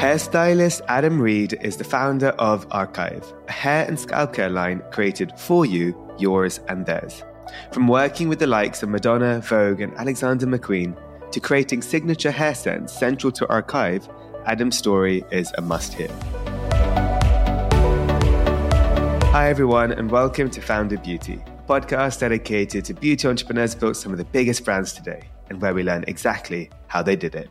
Hairstylist Adam Reed is the founder of ARKIVE, a hair and scalp care line created for you, yours, and theirs. From working with the likes of Madonna, Vogue, and Alexander McQueen to creating signature hair scents central to ARKIVE, Adam's story is a must hear. Hi, everyone, and welcome to Founded Beauty, a podcast dedicated to beauty entrepreneurs built some of the biggest brands today, and where we learn exactly how they did it.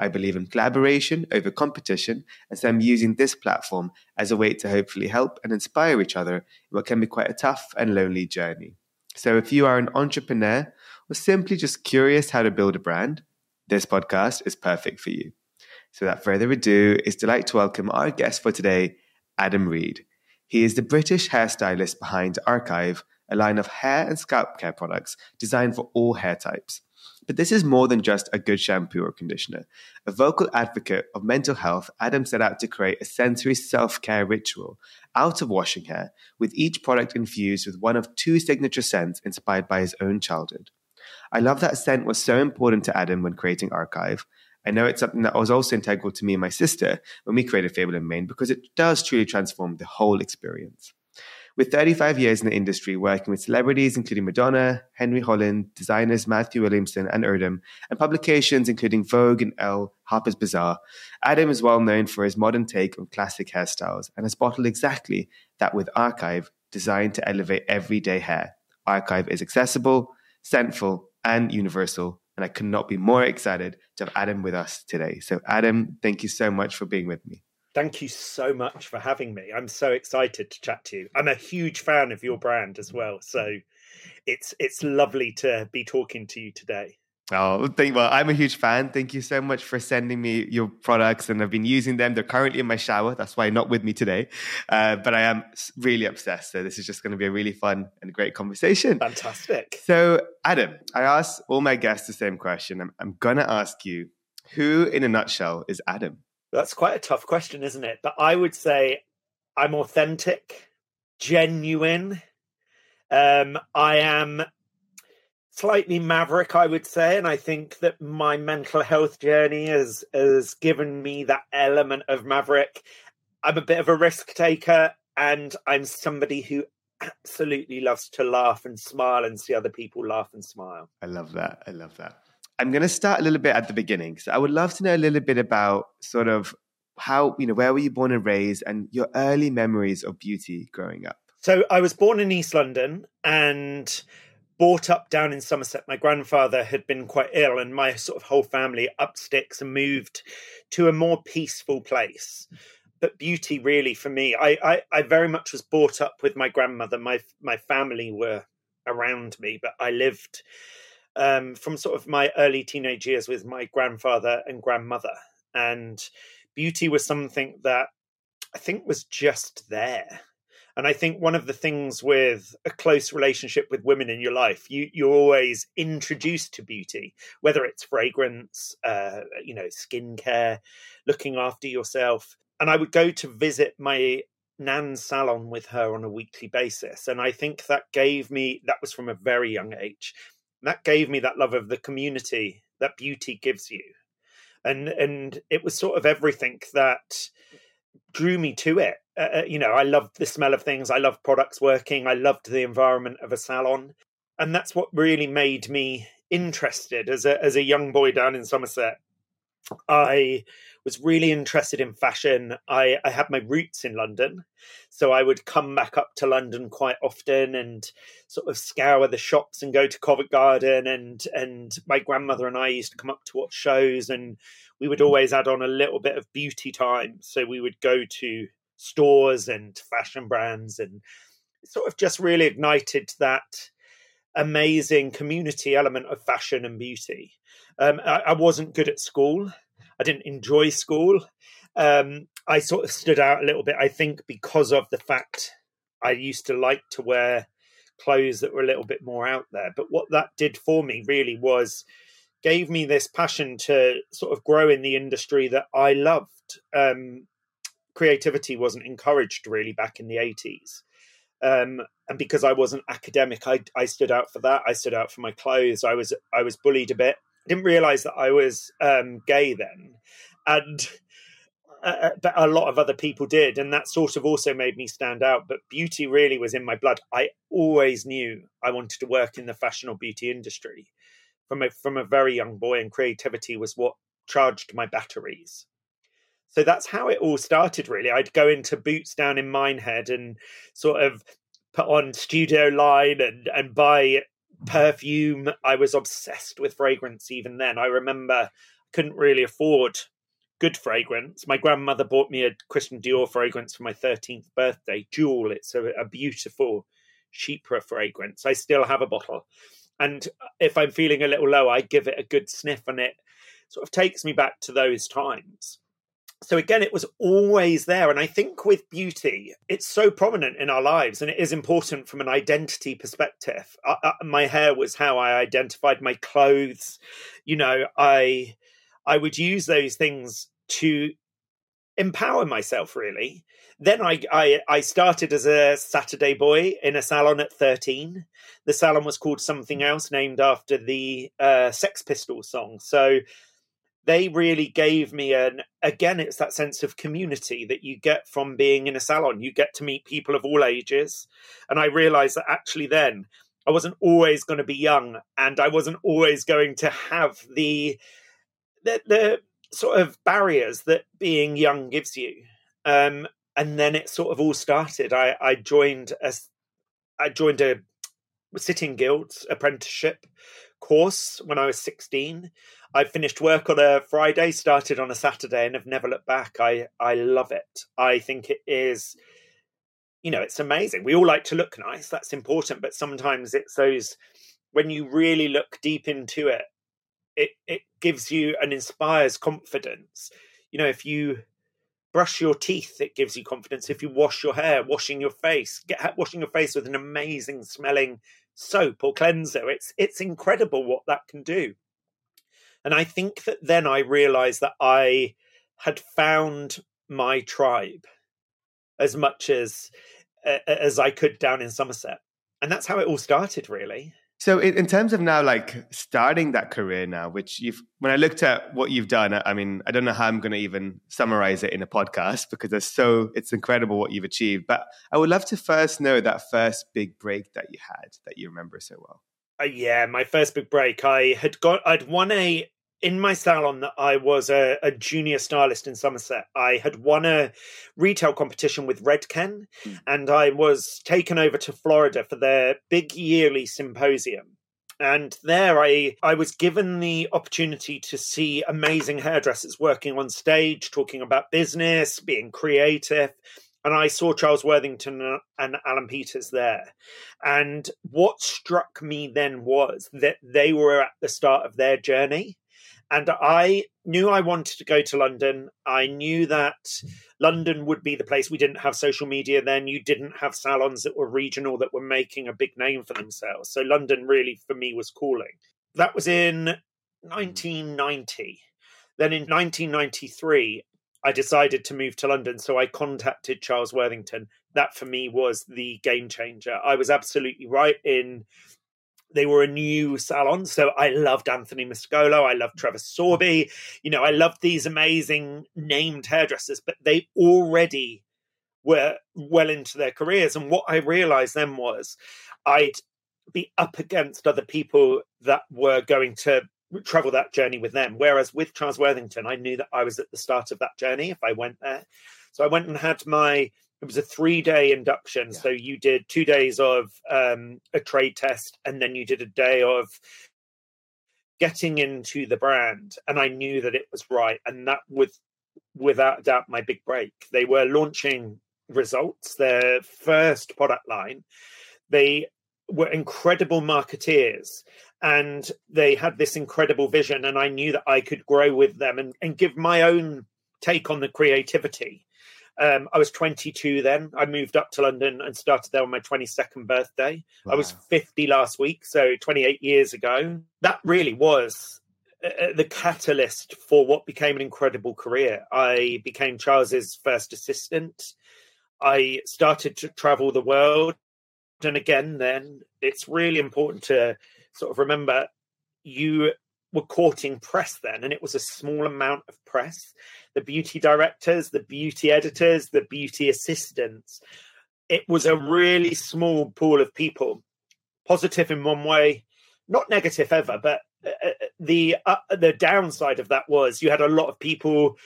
I believe in collaboration over competition, and so I'm using this platform as a way to hopefully help and inspire each other in what can be quite a tough and lonely journey. So if you are an entrepreneur or simply just curious how to build a brand, this podcast is perfect for you. So without further ado, it's delight to welcome our guest for today, Adam Reed. He is the British hairstylist behind ARKIVE, a line of hair and scalp care products designed for all hair types. But this is more than just a good shampoo or conditioner. A vocal advocate of mental health, Adam set out to create a sensory self care ritual out of washing hair, with each product infused with one of two signature scents inspired by his own childhood. I love that scent was so important to Adam when creating ARKIVE. I know it's something that was also integral to me and my sister when we created Fable and Mane because it does truly transform the whole experience. With 35 years in the industry, working with celebrities including Madonna, Henry Holland, designers Matthew Williamson and Erdem, and publications including Vogue and Elle, Harper's Bazaar, Adam is well known for his modern take on classic hairstyles and has bottled exactly that with ARKIVE, designed to elevate everyday hair. ARKIVE is accessible, scentful, and universal, and I could not be more excited to have Adam with us today. So, Adam, thank you so much for being with me. Thank you so much for having me. I'm so excited to chat to you. I'm a huge fan of your brand as well, so it's it's lovely to be talking to you today. Oh, thank, well, I'm a huge fan. Thank you so much for sending me your products, and I've been using them. They're currently in my shower. That's why not with me today, uh, but I am really obsessed. So this is just going to be a really fun and great conversation. Fantastic. So, Adam, I asked all my guests the same question. I'm, I'm going to ask you, who in a nutshell is Adam? That's quite a tough question, isn't it? But I would say I'm authentic, genuine. Um, I am slightly maverick, I would say, and I think that my mental health journey has has given me that element of maverick. I'm a bit of a risk taker, and I'm somebody who absolutely loves to laugh and smile and see other people laugh and smile. I love that. I love that. I'm going to start a little bit at the beginning. So I would love to know a little bit about sort of how, you know, where were you born and raised and your early memories of beauty growing up? So I was born in East London and brought up down in Somerset. My grandfather had been quite ill, and my sort of whole family up sticks and moved to a more peaceful place. But beauty, really, for me, I, I, I very much was brought up with my grandmother. My my family were around me, but I lived um, from sort of my early teenage years with my grandfather and grandmother. And beauty was something that I think was just there. And I think one of the things with a close relationship with women in your life, you you're always introduced to beauty, whether it's fragrance, uh, you know, skincare, looking after yourself. And I would go to visit my nan's salon with her on a weekly basis, and I think that gave me that was from a very young age that gave me that love of the community that beauty gives you. And and it was sort of everything that drew me to it. Uh, uh, you know i loved the smell of things i loved products working i loved the environment of a salon. And that's what really made me interested as a as a young boy down in somerset i was really interested in fashion. I, I had my roots in London, so I would come back up to London quite often and sort of scour the shops and go to Covent Garden. And and my grandmother and I used to come up to watch shows, and we would always add on a little bit of beauty time. So we would go to stores and fashion brands, and sort of just really ignited that amazing community element of fashion and beauty. Um, I, I wasn't good at school. I didn't enjoy school. Um, I sort of stood out a little bit, I think, because of the fact I used to like to wear clothes that were a little bit more out there. But what that did for me really was gave me this passion to sort of grow in the industry that I loved. Um, creativity wasn't encouraged really back in the 80s. Um, and because I wasn't academic, I, I stood out for that. I stood out for my clothes. I was I was bullied a bit. Didn't realize that I was um, gay then, and uh, uh, but a lot of other people did, and that sort of also made me stand out. But beauty really was in my blood. I always knew I wanted to work in the fashion or beauty industry from a from a very young boy, and creativity was what charged my batteries. So that's how it all started. Really, I'd go into Boots down in Minehead and sort of put on studio line and and buy perfume. I was obsessed with fragrance even then. I remember I couldn't really afford good fragrance. My grandmother bought me a Christian Dior fragrance for my 13th birthday, Jewel. It's a, a beautiful Chypre fragrance. I still have a bottle. And if I'm feeling a little low, I give it a good sniff and it sort of takes me back to those times. So again, it was always there. And I think with beauty, it's so prominent in our lives and it is important from an identity perspective. I, I, my hair was how I identified my clothes. You know, I I would use those things to empower myself really then I, I, I started as a saturday boy in a salon at 13 the salon was called something else named after the uh, sex pistols song so they really gave me an again it's that sense of community that you get from being in a salon you get to meet people of all ages and i realized that actually then i wasn't always going to be young and i wasn't always going to have the the, the sort of barriers that being young gives you. Um, and then it sort of all started. I, I joined a, I joined a City and Guilds apprenticeship course when I was 16. I finished work on a Friday, started on a Saturday, and have never looked back. I, I love it. I think it is, you know, it's amazing. We all like to look nice, that's important, but sometimes it's those when you really look deep into it it it gives you and inspires confidence. You know, if you brush your teeth, it gives you confidence. If you wash your hair, washing your face, get washing your face with an amazing smelling soap or cleanser, it's it's incredible what that can do. And I think that then I realized that I had found my tribe as much as as I could down in Somerset. And that's how it all started, really. So in, terms of now, like starting that career now, which you've, when I looked at what you've done, I mean, I don't know how I'm going to even summarize it in a podcast because it's so, it's incredible what you've achieved. But I would love to first know that first big break that you had that you remember so well. Uh, yeah, my first big break. I had got, I'd won a in my salon that I was a, a, junior stylist in Somerset. I had won a retail competition with Redken, mm. and I was taken over to Florida for their big yearly symposium. And there I, I was given the opportunity to see amazing hairdressers working on stage, talking about business, being creative. And I saw Charles Worthington and Alan Peters there. And what struck me then was that they were at the start of their journey and I knew I wanted to go to London. I knew that London would be the place. We didn't have social media then. You didn't have salons that were regional that were making a big name for themselves. So London really, for me, was calling. That was in 1990. Then in 1993, I decided to move to London. So I contacted Charles Worthington. That for me was the game changer. I was absolutely right in they were a new salon. So I loved Anthony Mascolo. I loved Trevor Sorbie. You know, I loved these amazing named hairdressers, but they already were well into their careers. And what I realized then was I'd be up against other people that were going to travel that journey with them. Whereas with Charles Worthington, I knew that I was at the start of that journey if I went there. So I went and had my it was a three day induction. Yeah. So you did two days of um, a trade test, and then you did a day of getting into the brand. And I knew that it was right, and that was without doubt my big break. They were launching results, their first product line. They were incredible marketeers and they had this incredible vision and i knew that i could grow with them and, and give my own take on the creativity Um, I was 22 then. I moved up to London and started there on my 22nd birthday. Wow. I was 50 last week, so 28 years ago. That really was uh, uh, the catalyst for what became an incredible career. I became Charles's first assistant. I started to travel the world. And again, then it's really important to sort of remember you were courting press then, and it was a small amount of press. The beauty directors, the beauty editors, the beauty assistants. It was a really small pool of people, positive in one way, not negative ever, but uh, uh the uh, the downside of that was you had a lot of people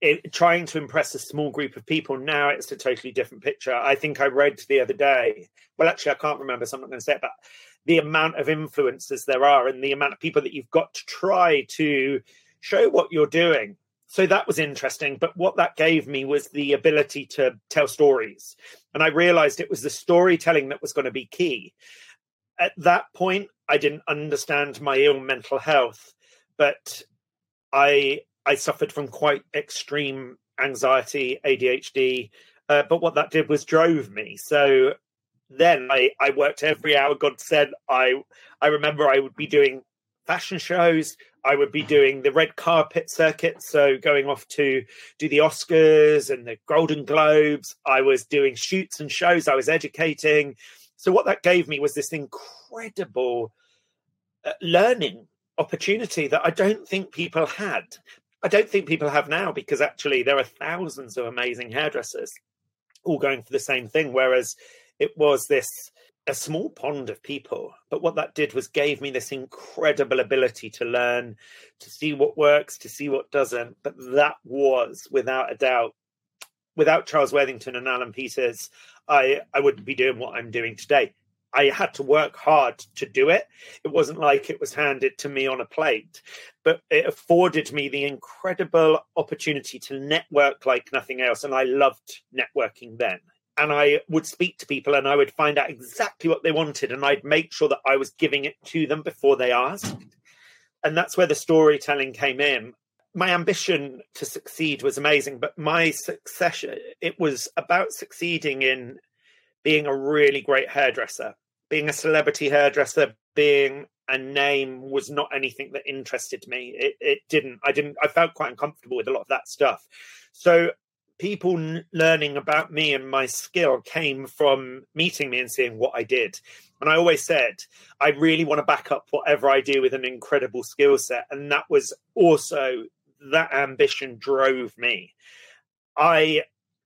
it, trying to impress a small group of people. Now it's a totally different picture. I think I read the other day. Well, actually, I can't remember, so I'm not going to say it. But the amount of influencers there are and the amount of people that you've got to try to show what you're doing. So that was interesting. But what that gave me was the ability to tell stories. And I realized it was the storytelling that was going to be key. At that point, I didn't understand my ill mental health, but I I suffered from quite extreme anxiety, ADHD. Uh, but what that did was drove me. So then I, I worked every hour God said. I I remember I would be doing fashion shows. I would be doing the red carpet circuit, so going off to do the Oscars and the Golden Globes. I was doing shoots and shows. I was educating. So what that gave me was this incredible uh, learning opportunity that I don't think people had. I don't think people have now because actually there are thousands of amazing hairdressers all going for the same thing. Whereas it was this a small pond of people but what that did was gave me this incredible ability to learn to see what works to see what doesn't but that was without a doubt without charles worthington and alan peters i i wouldn't be doing what i'm doing today I had to work hard to do it. It wasn't like it was handed to me on a plate, but it afforded me the incredible opportunity to network like nothing else. And I loved networking then and I would speak to people and I would find out exactly what they wanted and I'd make sure that I was giving it to them before they asked. And that's where the storytelling came in. My ambition to succeed was amazing, but my succession, it was about succeeding in being a really great hairdresser, being a celebrity hairdresser, being a name was not anything that interested me. It, it didn't. I didn't. I felt quite uncomfortable with a lot of that stuff. So people learning about me and my skill came from meeting me and seeing what I did. And I always said, I really want to back up whatever I do with an incredible skill set. And that was also that ambition drove me. I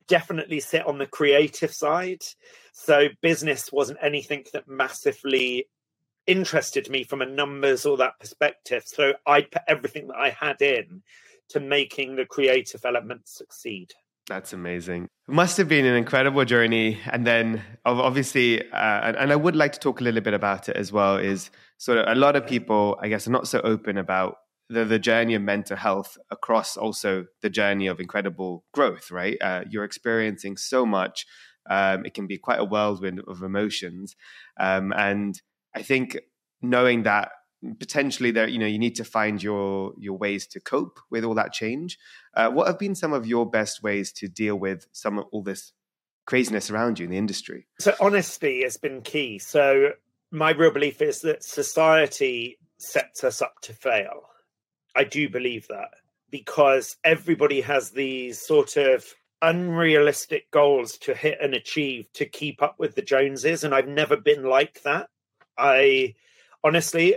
definitely sit on the creative side. So business wasn't anything that massively interested me from a numbers or that perspective. So I put everything that I had in to making the creative element succeed. That's amazing. It must have been an incredible journey. And then, obviously, uh, and, I would like to talk a little bit about it as well. Is sort of a lot of people, I guess, are not so open about the, the journey of mental health across also the journey of incredible growth, right? Uh, you're experiencing so much. Um, it can be quite a whirlwind of emotions. Um, and I think knowing that potentially there you know you need to find your your ways to cope with all that change. Uh, what have been some of your best ways to deal with some of all this craziness around you in the industry? So honesty has been key. So my real belief is that society sets us up to fail. I do believe that because everybody has these sort of unrealistic goals to hit and achieve to keep up with the joneses and i've never been like that. I honestly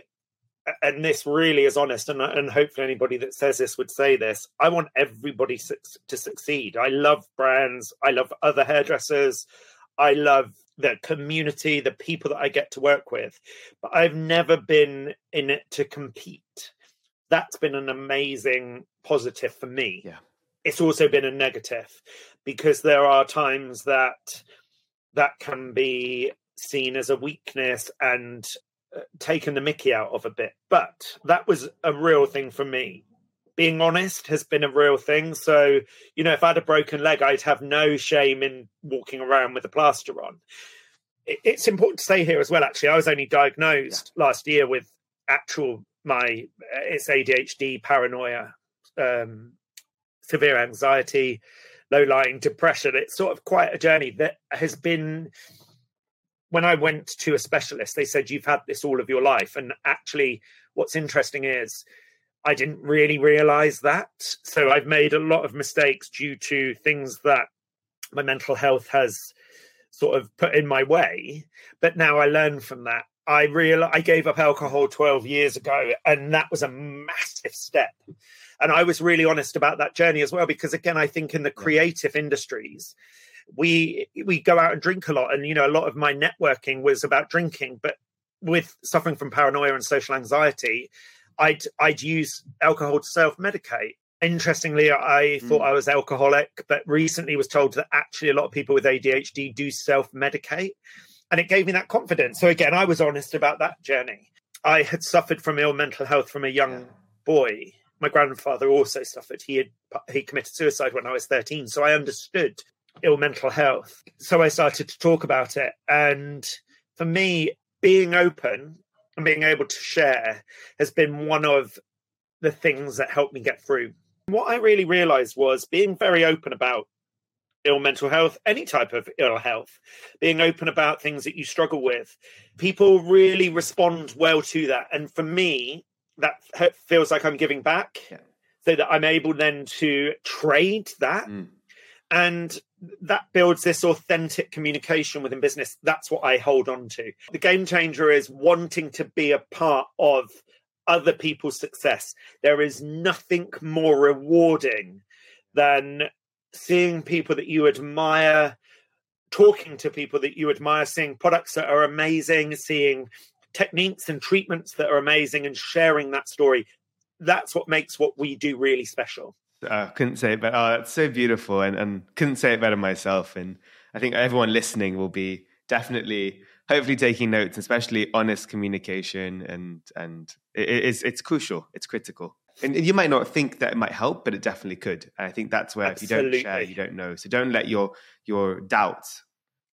and this really is honest, and, and hopefully anybody that says this would say this. I want everybody su- to succeed. I love brands. I love other hairdressers. I love the community, the people that I get to work with. But I've never been in it to compete. That's been an amazing positive for me. Yeah. It's also been a negative because there are times that that can be seen as a weakness and taken the mickey out of a bit. But that was a real thing for me. Being honest has been a real thing. So, you know, if I had a broken leg, I'd have no shame in walking around with a plaster on. It's important to say here as well, actually, I was only diagnosed yeah. last year with actual my it's ADHD, paranoia, um, severe anxiety, low lying depression. It's sort of quite a journey that has been. When I went to a specialist, they said, You've had this all of your life. And actually, what's interesting is I didn't really realize that. So I've made a lot of mistakes due to things that my mental health has sort of put in my way. But now I learn from that. I real I gave up alcohol 12 years ago, and that was a massive step. And I was really honest about that journey as well, because again, I think in the creative industries, we we go out and drink a lot, and you know, a lot of my networking was about drinking. But with suffering from paranoia and social anxiety, I'd I'd use alcohol to self medicate. Interestingly, I thought mm. I was alcoholic, but recently was told that actually a lot of people with ADHD do self medicate. And it gave me that confidence. So, again, I was honest about that journey. I had suffered from ill mental health from a young yeah. boy. My grandfather also suffered. He had he committed suicide when I was 13. So I understood ill mental health. So I started to talk about it. And for me, being open and being able to share has been one of the things that helped me get through. What I really realized was being very open about ill mental health, any type of ill health, being open about things that you struggle with. People really respond well to that. And for me, that feels like I'm giving back yeah. so that I'm able then to trade that. Mm. And that builds this authentic communication within business. That's what I hold on to. The game changer is wanting to be a part of other people's success. There is nothing more rewarding than seeing people that you admire, talking to people that you admire, seeing products that are amazing, seeing techniques and treatments that are amazing, and sharing that story. That's what makes what we do really special. Uh, couldn't say it better. Oh, that's so beautiful, and, and couldn't say it better myself. And I think everyone listening will be definitely, hopefully, taking notes, especially honest communication, and and it, it's it's crucial. It's critical. And you might not think that it might help, but it definitely could. And I think that's where Absolutely. if you don't share, you don't know. So don't let your your doubts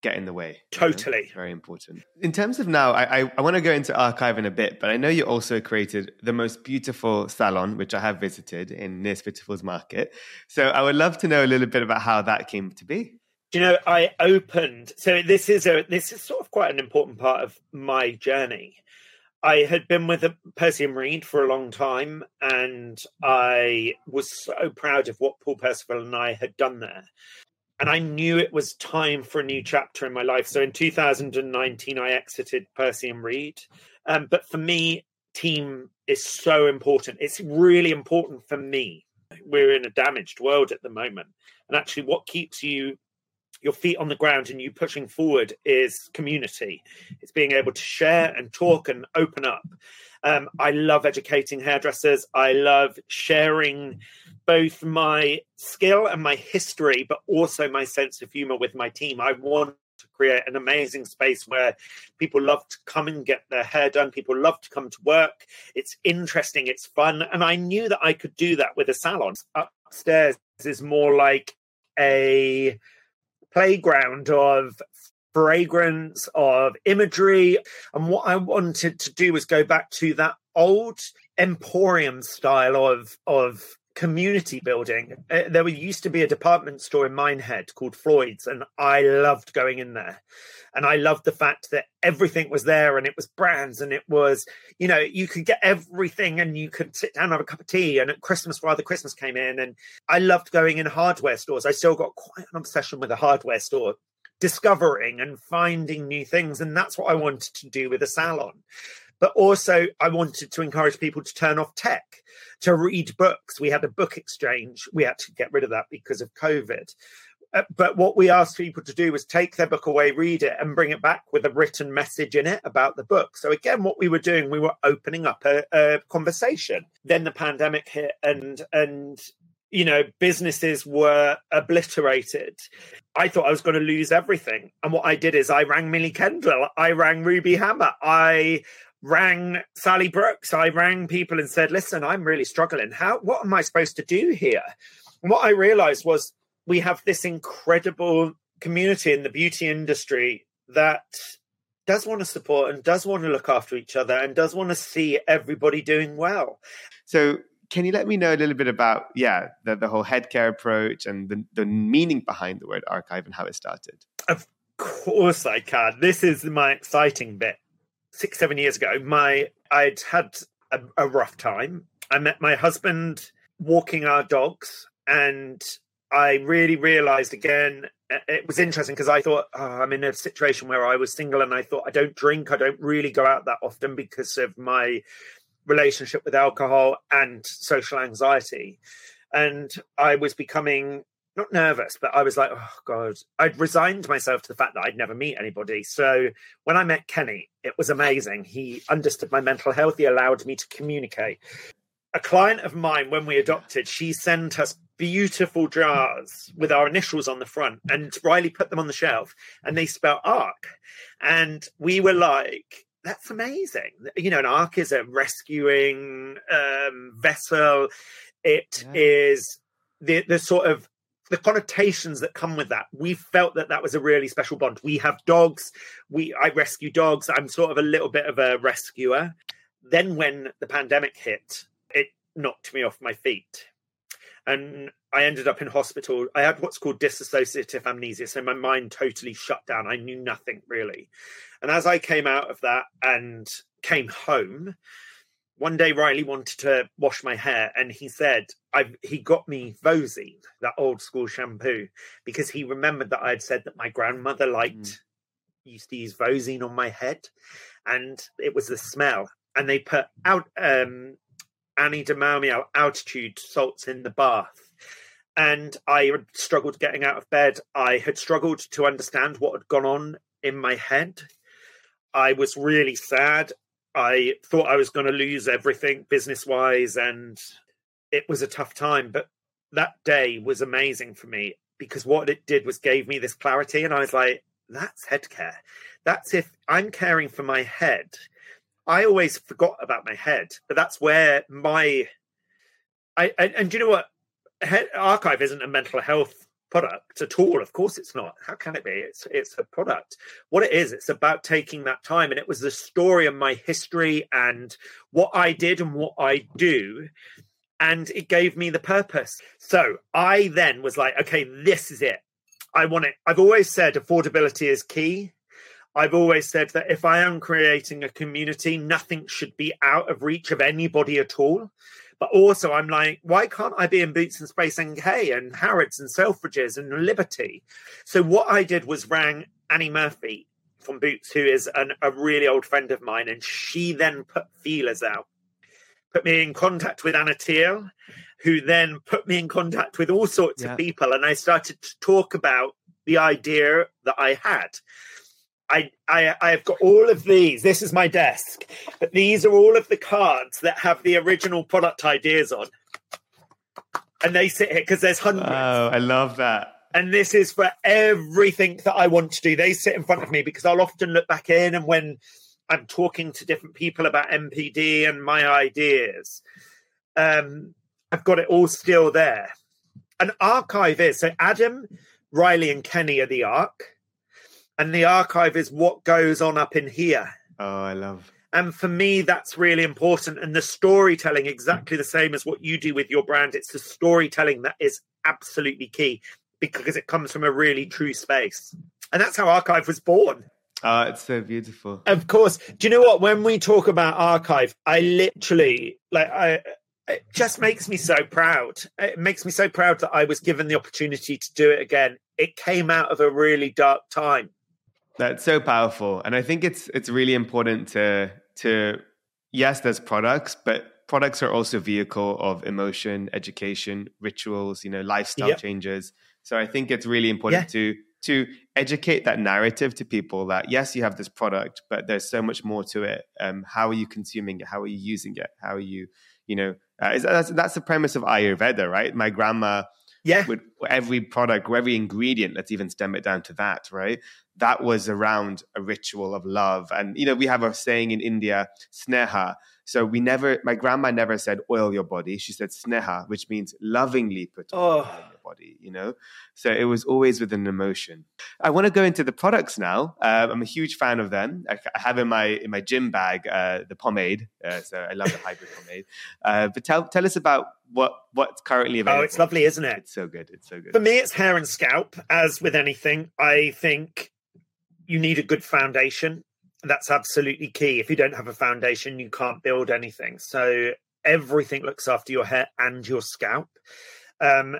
get in the way. Totally. You know? Very important. In terms of now, I, I, I want to go into ARKIVE in a bit, but I know you also created the most beautiful salon, which I have visited in near Spitalfields Market. So I would love to know a little bit about how that came to be. you know, I opened. So this is a this is sort of quite an important part of my journey. I had been with Percy and Reed for a long time, and I was so proud of what Paul Percival and I had done there. And I knew it was time for a new chapter in my life. So in 2019, I exited Percy and Reed. Um, but for me, team is so important. It's really important for me. We're in a damaged world at the moment. And actually, what keeps you your feet on the ground and you pushing forward is community. It's being able to share and talk and open up. Um, I love educating hairdressers. I love sharing both my skill and my history, but also my sense of humor with my team. I want to create an amazing space where people love to come and get their hair done. People love to come to work. It's interesting, it's fun. And I knew that I could do that with a salon. Upstairs is more like a playground of fragrance, of imagery. And what I wanted to do was go back to that old emporium style of of community building. Uh, there used to be a department store in Minehead called Floyd's, and I loved going in there. And I loved the fact that everything was there and it was brands and it was, you know, you could get everything and you could sit down and have a cup of tea. And at Christmas, Father Christmas came in, and I loved going in hardware stores. I still got quite an obsession with a hardware store discovering and finding new things. And that's what I wanted to do with a salon. But also, I wanted to encourage people to turn off tech, to read books. We had a book exchange. We had to get rid of that because of COVID. Uh, but what we asked people to do was take their book away, read it, and bring it back with a written message in it about the book. So again, what we were doing, we were opening up a, a conversation. Then the pandemic hit, and and you know, businesses were obliterated. I thought I was going to lose everything. And what I did is I rang Millie Kendall, I rang Ruby Hammer, I rang Sally Brooks, I rang people and said, listen, I'm really struggling. How what am I supposed to do here? And what I realized was we have this incredible community in the beauty industry that does want to support and does want to look after each other and does want to see everybody doing well. So can you let me know a little bit about, yeah, the, the whole head care approach and the, the meaning behind the word archive and how it started? Of course I can. This is my exciting bit. Six, seven years ago, my I'd had a, a rough time. I met my husband walking our dogs, and I really realized again uh, it was interesting because I thought oh, I'm in a situation where I was single and I thought I don't drink, I don't really go out that often because of my relationship with alcohol and social anxiety. And I was becoming not nervous, but I was like, oh God, I'd resigned myself to the fact that I'd never meet anybody. So when I met Kenny, it was amazing. He understood my mental health, he allowed me to communicate. A client of mine, when we adopted, she sent us beautiful jars with our initials on the front, and Riley put them on the shelf, and they spell ARC. And we were like, that's amazing. You know, an ark is a rescuing um, vessel. It yeah. is the the sort of the connotations that come with that. We felt that that was a really special bond. We have dogs. We I rescue dogs. I'm sort of a little bit of a rescuer. Then when the pandemic hit, it knocked me off my feet. And I ended up in hospital. I had what's called dissociative amnesia. So my mind totally shut down. I knew nothing really. And as I came out of that and came home, one day Riley wanted to wash my hair and he said, I've, he got me Vosene, that old school shampoo, because he remembered that I had said that my grandmother liked, mm. used to use Vosene on my head. And it was the smell. And they put out um, Annie de altitude salts in the bath. And I had struggled getting out of bed. I had struggled to understand what had gone on in my head I was really sad. I thought I was going to lose everything business wise, and it was a tough time. But that day was amazing for me because what it did was gave me this clarity, and I was like, that's head care. That's if I'm caring for my head. I always forgot about my head, but that's where my I and, and do you know what? Head, ARKIVE isn't a mental health product at all. Of course, it's not. How can it be? It's it's a product. What it is, it's about taking that time, and it was the story of my history and what I did and what I do, and it gave me the purpose. So I then was like, okay, this is it. I want it. I've always said affordability is key. I've always said that if I am creating a community, nothing should be out of reach of anybody at all. But also, I'm like, why can't I be in Boots and Space NK and Harrods and Selfridges and Liberty? So what I did was rang Annie Murphy from Boots, who is an, a really old friend of mine, and she then put feelers out, put me in contact with Anna Teal, who then put me in contact with all sorts yeah. of people, and I started to talk about the idea that I had. I, I I have got all of these. This is my desk, but these are all of the cards that have the original product ideas on, and they sit here because there's hundreds. Oh, I love that. And this is for everything that I want to do. They sit in front of me because I'll often look back in, and when I'm talking to different people about NPD and my ideas, um, I've got it all still there. An archive is so Adam, Riley, and Kenny are the arc and the archive is what goes on up in here. Oh, I love. And for me, that's really important. And the storytelling, exactly the same as what you do with your brand, it's the storytelling that is absolutely key because it comes from a really true space. And that's how ARKIVE was born. Oh, it's so beautiful. Of course. Do you know what? When we talk about ARKIVE, I literally, like, I, it just makes me so proud. It makes me so proud that I was given the opportunity to do it again. It came out of a really dark time that's so powerful, and I think it's it's really important to to yes, there's products, but products are also vehicle of emotion, education, rituals, you know, lifestyle yep. changes. So I think it's really important yeah. to to educate that narrative to people that yes, you have this product, but there's so much more to it. Um, how are you consuming it? How are you using it? How are you, you know, uh, that's that's the premise of Ayurveda, right? My grandma yeah. With every product or every ingredient let's even stem it down to that right? That was around a ritual of love. And you know we have a saying in india sneha so we never my grandma never said oil your body she said sneha which means lovingly put oh on your body, you know? So it was always with an emotion. I want to go into the products now. Um, I'm a huge fan of them. I, I have in my in my gym bag uh, the pomade. Uh, so I love the hybrid pomade. Uh, but tell tell us about what what's currently available. Oh, it's lovely, isn't it? It's so good. It's so good. For me, it's hair and scalp. As with anything, I think you need a good foundation. That's absolutely key. If you don't have a foundation, you can't build anything. So everything looks after your hair and your scalp. Um,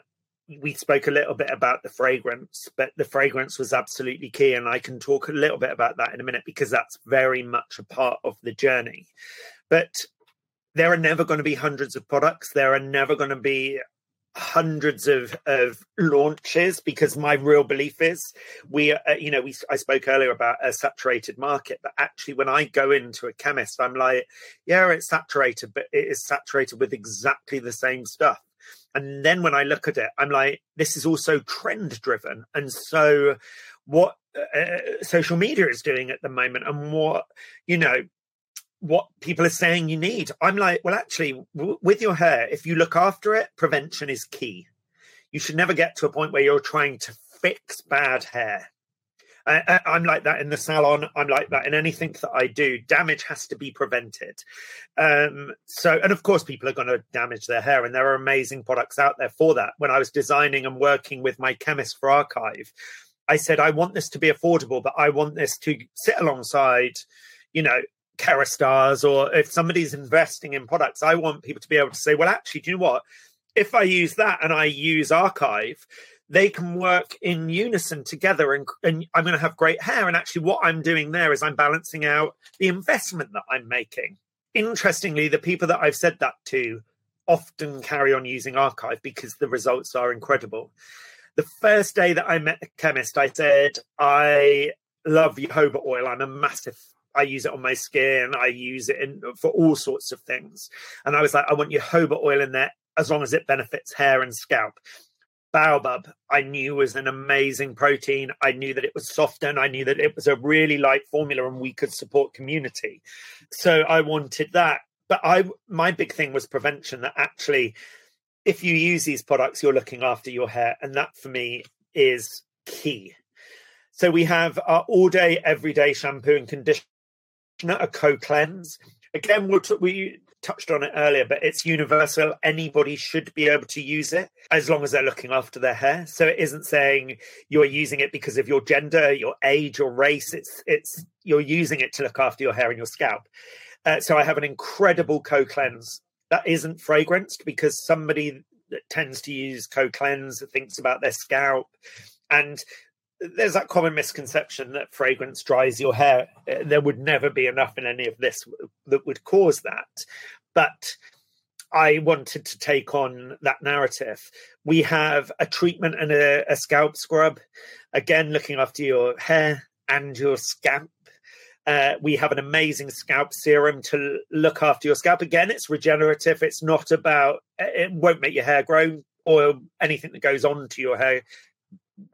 we spoke a little bit about the fragrance, but the fragrance was absolutely key. And I can talk a little bit about that in a minute because that's very much a part of the journey. But there are never going to be hundreds of products. There are never going to be hundreds of of launches because my real belief is we uh, you know we I spoke earlier about a saturated market but actually when I go into a chemist I'm like yeah it's saturated but it is saturated with exactly the same stuff. And then when I look at it I'm like this is also trend driven and so what uh, uh social media is doing at the moment and what you know what people are saying you need. I'm like, well, actually, w- with your hair, if you look after it, prevention is key. You should never get to a point where you're trying to fix bad hair. I, am like that in the salon. I'm like that in anything that I do. Damage has to be prevented. Um, so, and of course, people are going to damage their hair, and there are amazing products out there for that. When I was designing and working with my chemist for ARKIVE, I said, I want this to be affordable, but I want this to sit alongside, you know, Kerastase or if somebody's investing in products, I want people to be able to say, well, actually, do you know what? If I use that and I use ARKIVE, they can work in unison together and, and I'm going to have great hair. And actually, what I'm doing there is I'm balancing out the investment that I'm making. Interestingly, the people that I've said that to often carry on using ARKIVE because the results are incredible. The first day that I met the chemist, I said, I love jojoba oil. I'm a massive I use it on my skin. I use it in, for all sorts of things. And I was like, I want jojoba oil in there as long as it benefits hair and scalp. Baobab, I knew was an amazing protein. I knew that it was soft and I knew that it was a really light formula and we could support community. So I wanted that. But I, my big thing was prevention. That actually, if you use these products, you're looking after your hair, and that for me is key. So we have our all day, everyday shampoo and conditioner a co-cleanse. Again, we'll t- we touched on it earlier, but it's universal. Anybody should be able to use it as long as they're looking after their hair. So it isn't saying you're using it because of your gender, your age, your race. It's it's you're using it to look after your hair and your scalp. Uh, so I have an incredible co-cleanse that isn't fragranced because somebody that tends to use co-cleanse thinks about their scalp and there's that common misconception that fragrance dries your hair. Uh, there would never be enough in any of this that would cause that. But I wanted to take on that narrative. We have a treatment and a, a scalp scrub, again, looking after your hair and your scalp. Uh, we have an amazing scalp serum to look after your scalp. Again, it's regenerative. It's not about, it won't make your hair grow or anything that goes on to your hair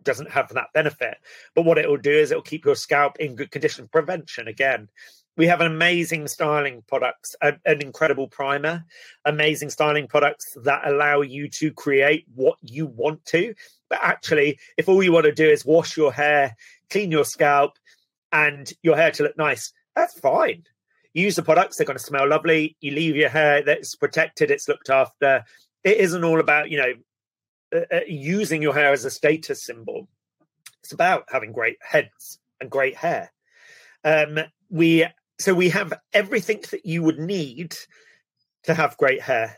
doesn't have that benefit. But what it will do is it will keep your scalp in good condition. Prevention again. We have an amazing styling products, an incredible primer, amazing styling products that allow you to create what you want to. But actually, if all you want to do is wash your hair, clean your scalp, and your hair to look nice, that's fine. You Use the products, they're going to smell lovely. You leave your hair that's protected, it's looked after. It isn't all about, you know, uh, uh, using your hair as a status symbol. It's about having great heads and great hair. Um, we so we have everything that you would need to have great hair.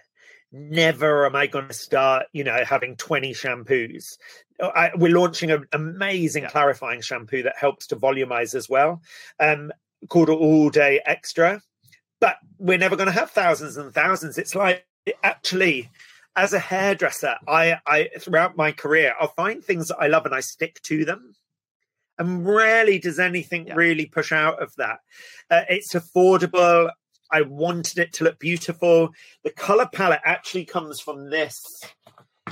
Never am I going to start, you know, having 20 shampoos. I, we're launching an amazing clarifying shampoo that helps to volumize as well, um, called All Day Extra. But we're never going to have thousands and thousands. It's like actually as a hairdresser, I, I throughout my career, I'll find things that I love and I stick to them. And rarely does anything yeah. really push out of that. Uh, it's affordable. I wanted it to look beautiful. The color palette actually comes from this.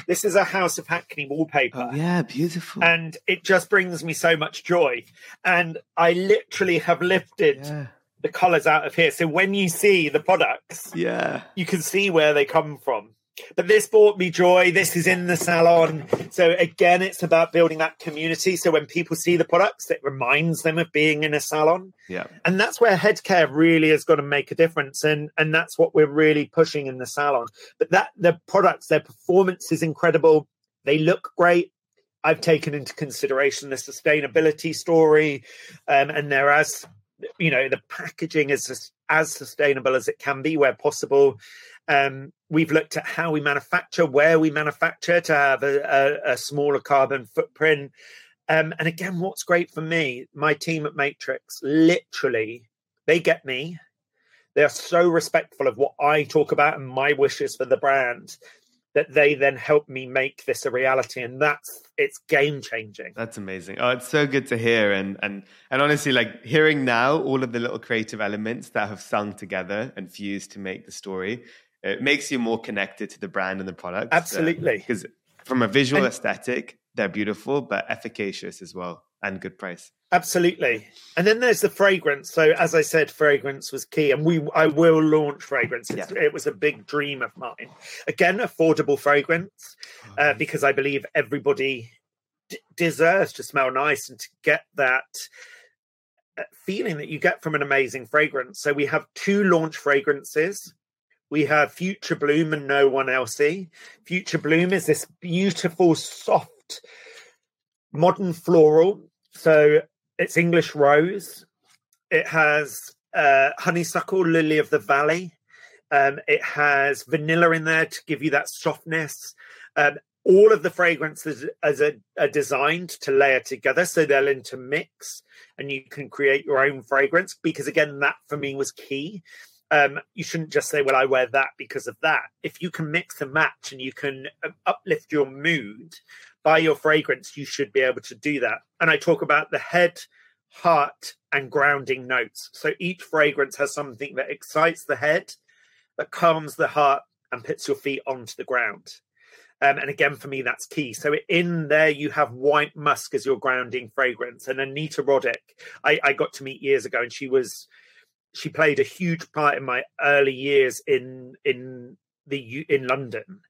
This is a House of Hackney wallpaper. Oh, yeah, beautiful. And it just brings me so much joy. And I literally have lifted yeah. the colors out of here. So when you see the products, yeah, you can see where they come from but this brought me joy. This is in the salon. So again, it's about building that community. So when people see the products, it reminds them of being in a salon. Yeah. And that's where head care really is going to make a difference. And and that's what we're really pushing in the salon. But that the products, their performance is incredible. They look great. I've taken into consideration the sustainability story, um, and there as you know the packaging is as sustainable as it can be where possible. Um, we've looked at how we manufacture, where we manufacture to have a, a, a smaller carbon footprint. Um, and again, what's great for me, my team at Matrix, literally, they get me. They are so respectful of what I talk about and my wishes for the brand that they then help me make this a reality and that's it's game changing that's amazing oh it's so good to hear and and and honestly like hearing now all of the little creative elements that have sung together and fused to make the story it makes you more connected to the brand and the product absolutely because uh, from a visual and, aesthetic they're beautiful but efficacious as well and good price Absolutely. And then there's the fragrance. So as I said, fragrance was key, and we I will launch fragrance. Yeah. It was a big dream of mine. Again, affordable fragrance, uh, because I believe everybody d- deserves to smell nice and to get that uh, feeling that you get from an amazing fragrance. So we have two launch fragrances. We have Future Bloom and No One Elsie. Future Bloom is this beautiful, soft, modern floral. So it's English rose. It has uh, honeysuckle, lily of the valley. Um, it has vanilla in there to give you that softness. Um, all of the fragrances as a, are designed to layer together, so they'll intermix, and you can create your own fragrance. Because again, that for me was key. Um, you shouldn't just say, "Well, I wear that because of that." If you can mix and match, and you can um, uplift your mood by your fragrance, you should be able to do that. And I talk about the head, heart, and grounding notes. So each fragrance has something that excites the head, that calms the heart, and puts your feet onto the ground. Um, and again, for me, that's key. So in there, you have white musk as your grounding fragrance, and Anita Roddick, I, I got to meet years ago, and she was she played a huge part in my early years in in the in London,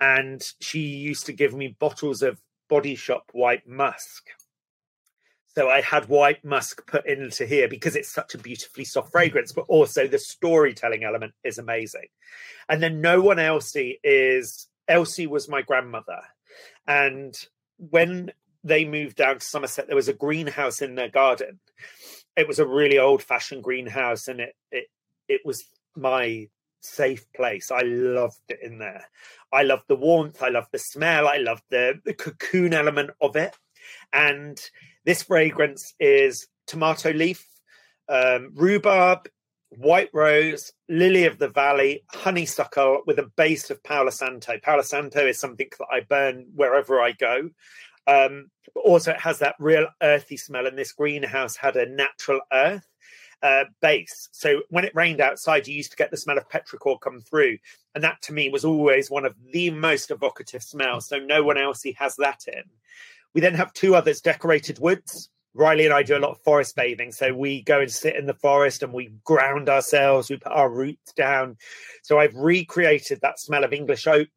and she used to give me bottles of Body Shop white musk. So I had white musk put into here because it's such a beautifully soft hmm. fragrance, but also the storytelling element is amazing. And then no one Elsie is Elsie was my grandmother, and when they moved down to Somerset, there was a greenhouse in their garden. It was a really old fashioned greenhouse, and it it it was my safe place. I loved it in there. I loved the warmth. I loved the smell. I loved the, the cocoon element of it. And this fragrance is tomato leaf, um, rhubarb, white rose, lily of the valley, honeysuckle with a base of Palo Santo. Palo Santo is something that I burn wherever I go. Um, also, it has that real earthy smell, and this greenhouse had a natural earth uh, base. So when it rained outside, you used to get the smell of petrichor come through. And that to me was always one of the most evocative smells. So no one else has that in. We then have two others decorated woods. Riley and I do a lot of forest bathing. So we go and sit in the forest and we ground ourselves, we put our roots down. So I've recreated that smell of English oak,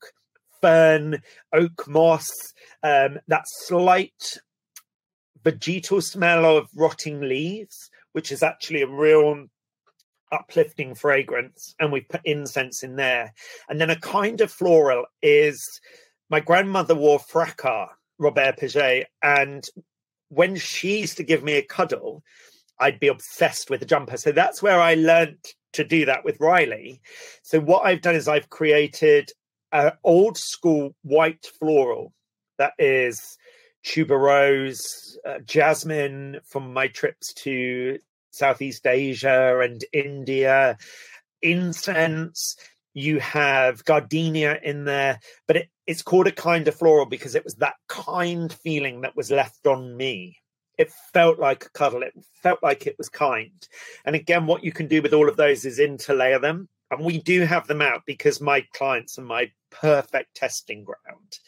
fern, oak moss, um, that slight vegetal smell of rotting leaves which is actually a real uplifting fragrance. And we put incense in there. And then a kind of floral is my grandmother wore fracas, Robert Piguet. And when she used to give me a cuddle, I'd be obsessed with the jumper. So that's where I learned to do that with Riley. So what I've done is I've created an old school white floral that is tuberose, uh, jasmine from my trips to Southeast Asia and India, incense. You have gardenia in there, but it, it's called a kind of floral because it was that kind feeling that was left on me. It felt like a cuddle. It felt like it was kind. And again, what you can do with all of those is interlayer them. And we do have them out because my clients are my perfect testing ground.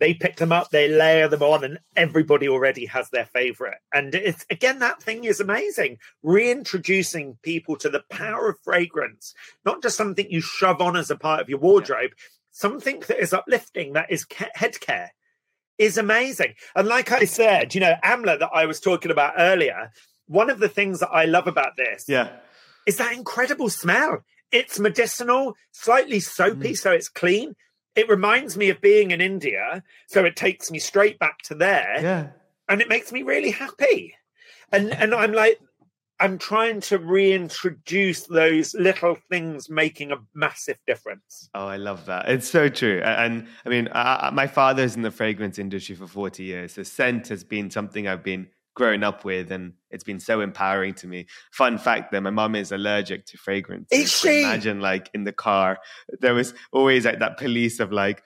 They pick them up, they layer them on, and everybody already has their favorite. And it's again, that thing is amazing. Reintroducing people to the power of fragrance, not just something you shove on as a part of your wardrobe. something that is uplifting, that is head care, is amazing. And like I said, you know, Amla that I was talking about earlier, one of the things that I love about this yeah. is that incredible smell. It's medicinal, slightly soapy, mm. so it's clean. It reminds me of being in India, so it takes me straight back to there. Yeah. And it makes me really happy. And and I'm like, I'm trying to reintroduce those little things making a massive difference. Oh, I love that. It's so true. And, I mean, I, my father's in the fragrance industry for 40 years. So scent has been something I've been growing up with and it's been so empowering to me. Fun fact that my mom is allergic to fragrance. Is she? Imagine like in the car, there was always like that police of like,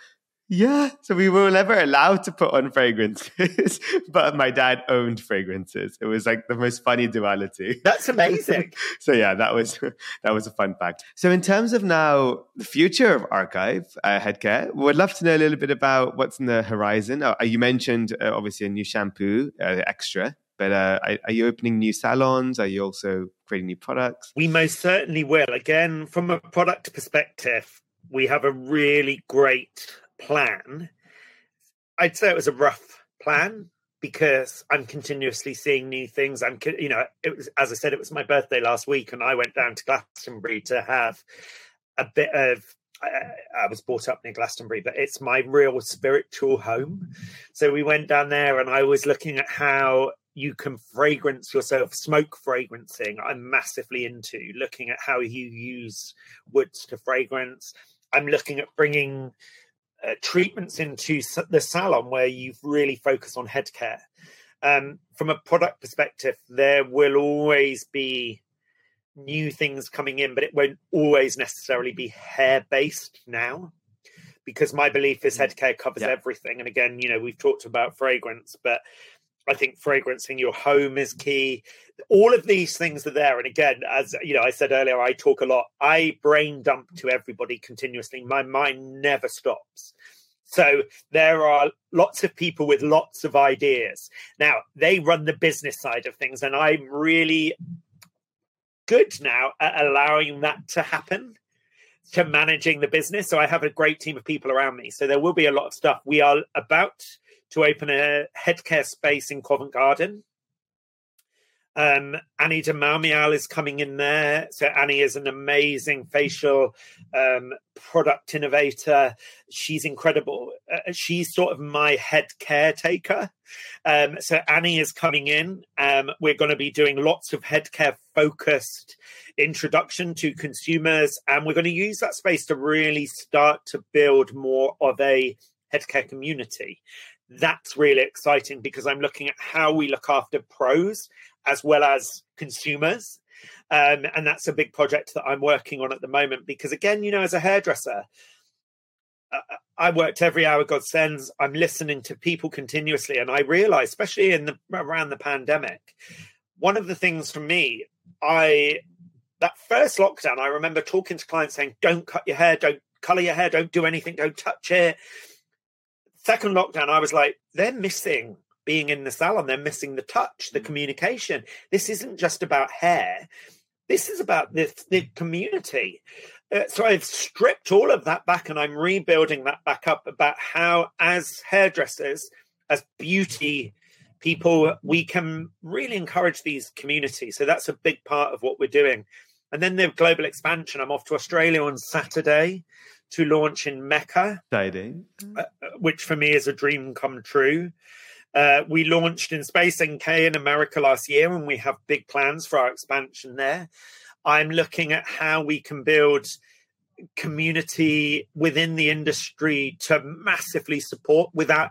yeah, so we were never allowed to put on fragrances, but my dad owned fragrances. It was like the most funny duality. That's amazing. so yeah, that was that was a fun fact. So in terms of now the future of ARKIVE uh, Headcare, would love to know a little bit about what's in the horizon. Uh, you mentioned uh, obviously a new shampoo, uh, extra. But uh, are, are you opening new salons? Are you also creating new products? We most certainly will. Again, from a product perspective, we have a really great plan. I'd say it was a rough plan because I'm continuously seeing new things. I'm, you know, it was as I said, it was my birthday last week, and I went down to Glastonbury to have a bit of. I, I was brought up near Glastonbury, but it's my real spiritual home. So we went down there, and I was looking at how you can fragrance yourself, smoke fragrancing. I'm massively into looking at how you use woods to fragrance. I'm looking at bringing uh, treatments into the salon where you've really focused on head care. Um, from a product perspective, there will always be new things coming in, but it won't always necessarily be hair based now. Because my belief is head care covers yeah. everything. And again, you know, we've talked about fragrance, but I think fragrancing your home is key. All of these things are there. And again, as you know, I said earlier, I talk a lot. I brain dump to everybody continuously. My mind never stops. So there are lots of people with lots of ideas. Now, they run the business side of things, and I'm really good now at allowing that to happen to managing the business. So I have a great team of people around me. So there will be a lot of stuff. We are about to open a headcare space in Covent Garden. Um, Annee de Mamiel is coming in there. So Annee is an amazing facial um, product innovator. She's incredible. Uh, she's sort of my head caretaker. Um, so Annee is coming in. Um, we're going to be doing lots of head care focused introduction to consumers, and we're going to use that space to really start to build more of a headcare community that's really exciting because I'm looking at how we look after pros as well as consumers. Um, and that's a big project that I'm working on at the moment because, again, you know, as a hairdresser, uh, I worked every hour God sends. I'm listening to people continuously, and I realize, especially in the around the pandemic, one of the things for me, I that first lockdown, I remember talking to clients saying, "Don't cut your hair, don't color your hair, don't do anything, don't touch it." Second lockdown, I was like, they're missing being in the salon. They're missing the touch, the mm. communication. This isn't just about hair. This is about the, the community. Uh, so I've stripped all of that back and I'm rebuilding that back up about how, as hairdressers, as beauty people, we can really encourage these communities. So that's a big part of what we're doing. And then the global expansion. I'm off to Australia on Saturday to launch in Mecca, Exciting. Uh, uh, which for me is a dream come true. Uh, we launched in Space NK in America last year, and we have big plans for our expansion there. I'm looking at how we can build community within the industry to massively support without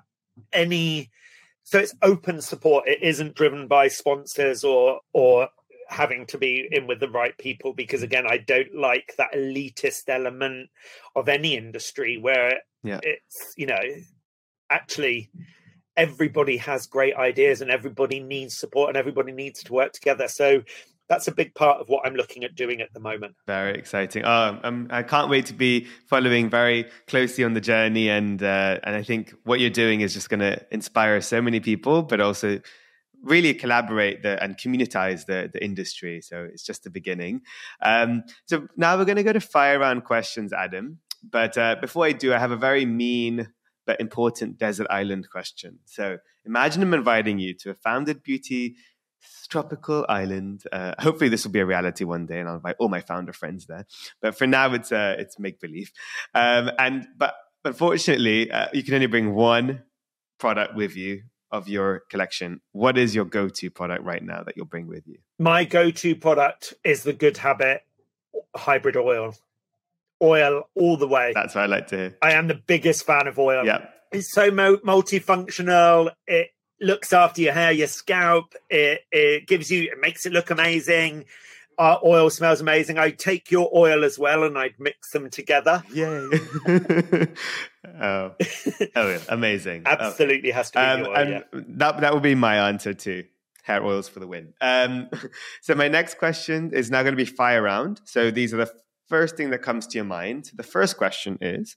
any so it's open support it isn't driven by sponsors or or having to be in with the right people because again i don't like that elitist element of any industry where yeah. it's you know actually everybody has great ideas and everybody needs support and everybody needs to work together so that's a big part of what I'm looking at doing at the moment. Very exciting. Oh, um, I can't wait to be following very closely on the journey, and uh, and I think what you're doing is just going to inspire so many people, but also really collaborate the, and communitize the, the industry. So it's just the beginning. Um, so now we're going to go to fire round questions, Adam. But uh, before I do, I have a very mean but important desert island question. So imagine I'm inviting you to a founded beauty tropical island. Uh, hopefully, this will be a reality one day, and I'll invite all my founder friends there. But for now, it's uh, it's make believe. Um, and but unfortunately, uh, you can only bring one product with you of your collection. What is your go to product right now that you'll bring with you? My go to product is the Good Habit hybrid oil. Oil all the way. That's what I like to hear. I am the biggest fan of oil. Yeah. It's so mo- multifunctional. It looks after your hair, your scalp. It it gives you it makes it look amazing. Our oil smells amazing. I take your oil as well and I'd mix them together. Yay. oh. oh, yeah. amazing. Absolutely has to be um, oil, yeah. that that would be my answer too. Hair oils for the win. Um, so my next question is now going to be fire round. So these are the first thing that comes to your mind. The first question is,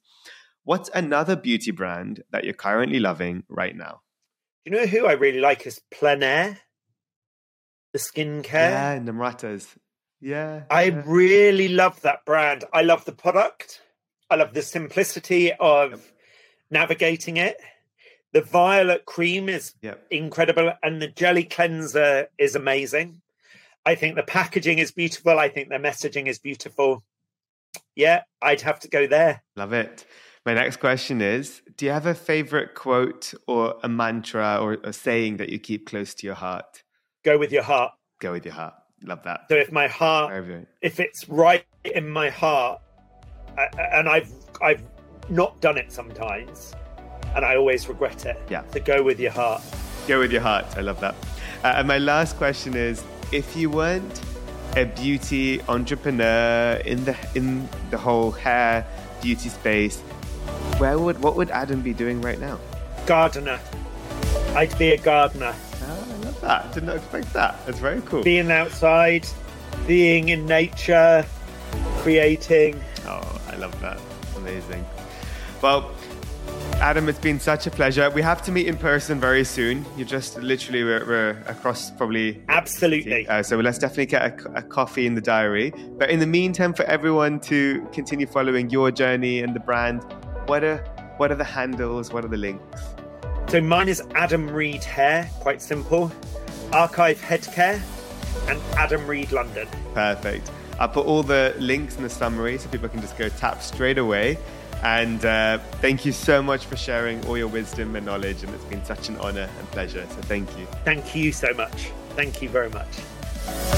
what's another beauty brand that you're currently loving right now? You know who I really like is Plenaire, the skincare. Yeah, Namratas. Yeah. I yeah. really love that brand. I love the product. I love the simplicity of navigating it. The violet cream is Yep. incredible, and the jelly cleanser is amazing. I think the packaging is beautiful. I think the messaging is beautiful. Yeah, I'd have to go there. Love it. My next question is Do you have a favorite quote or a mantra or a saying that you keep close to your heart? Go with your heart. Go with your heart. Love that. So if my heart if it's right in my heart a- and i've i've not done it sometimes and i always regret it Yeah. to go with your heart Go with your heart. I love that. Uh, and my last question is if you weren't a beauty entrepreneur in the in the whole hair beauty space, where would what would Adam be doing right now? gardener i'd be a gardener I that. Did not expect that. That's very cool. being outside being in nature creating Oh, I love that. Amazing. Well, Adam, it's been such a pleasure. We have to meet in person very soon. You're just literally we're, we're across probably. absolutely Uh, so let's definitely get a, a coffee in the diary. But in the meantime, for everyone to continue following your journey and the brand, what are what are the handles? What are the links? So mine is adam reed hair quite simple ARKIVE head care and adam reed london Perfect. I'll put all the links in the summary so people can just go tap straight away. And uh, thank you so much for sharing all your wisdom and knowledge. And it's been such an honor and pleasure. So thank you. thank you so much thank you very much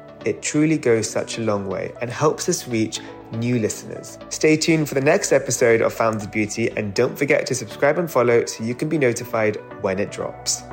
It truly goes such a long way and helps us reach new listeners. Stay tuned for the next episode of Founded Beauty and don't forget to subscribe and follow so you can be notified when it drops.